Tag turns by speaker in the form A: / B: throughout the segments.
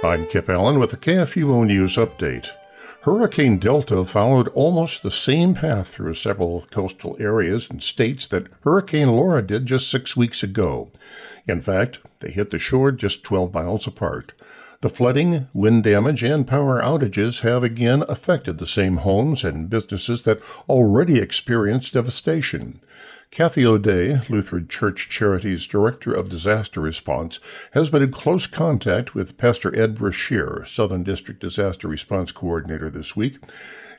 A: I'm Kip Allen with the KFUO News Update. Hurricane Delta followed almost the same path through several coastal areas and states that Hurricane Laura did just six weeks ago. In fact, they hit the shore just 12 miles apart. The flooding, wind damage, and power outages have again affected the same homes and businesses that already experienced devastation. Kathy O'Day, Lutheran Church Charities Director of Disaster Response, has been in close contact with Pastor Ed Brashear, Southern District Disaster Response Coordinator, this week,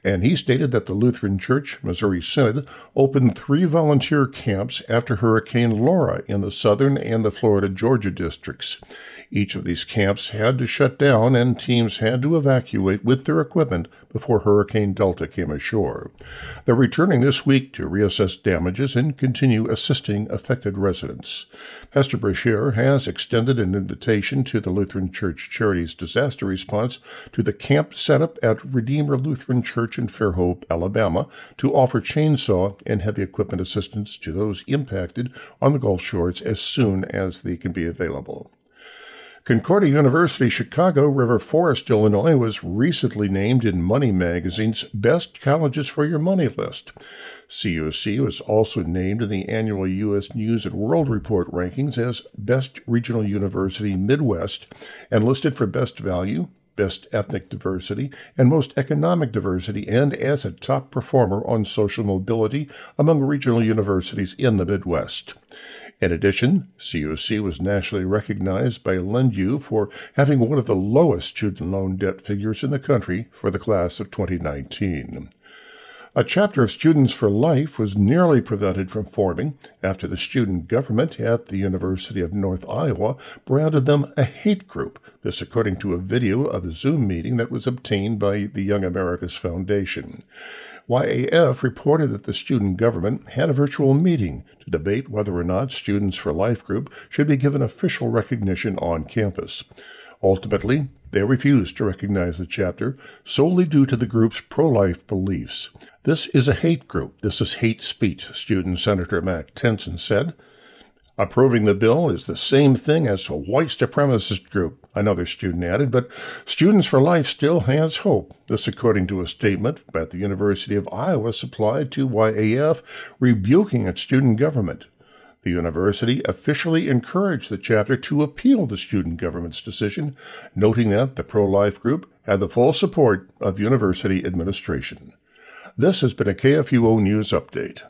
A: and he stated that the Lutheran Church Missouri Synod opened three volunteer camps after Hurricane Laura in the southern and the Florida Georgia districts. Each of these camps had to shut down and teams had to evacuate with their equipment before Hurricane Delta came ashore. They're returning this week to reassess damages and continue assisting affected residents. Pastor Brashear has extended an invitation to the Lutheran Church Charities disaster response to the camp set up at Redeemer Lutheran Church in Fairhope, Alabama, to offer chainsaw and heavy equipment assistance to those impacted on the Gulf Shores as soon as they can be available. Concordia University Chicago River Forest, Illinois was recently named in Money Magazine's Best Colleges for Your Money list. CUC was also named in the annual U.S. News and World Report rankings as Best Regional University Midwest and listed for Best Value, Best Ethnic Diversity, and Most Economic Diversity, and as a top performer on social mobility among regional universities in the Midwest. In addition, CUC was nationally recognized by LendEDU for having one of the lowest student loan debt figures in the country for the class of 2019. A chapter of Students for Life was nearly prevented from forming after the student government at the University of Northern Iowa branded them a hate group, this according to a video of a Zoom meeting that was obtained by the Young America's Foundation. YAF reported that the student government had a virtual meeting to debate whether or not Students for Life Group should be given official recognition on campus. Ultimately, they refused to recognize the chapter solely due to the group's pro life beliefs. This is a hate group. This is hate speech, student Senator Mack Tenson said. Approving the bill is the same thing as a white supremacist group, another student added, but Students for Life still has hope. This, according to a statement that the University of Iowa supplied to YAF, rebuking its student government. The university officially encouraged the chapter to appeal the student government's decision, noting that the pro life group had the full support of university administration. This has been a KFUO News Update.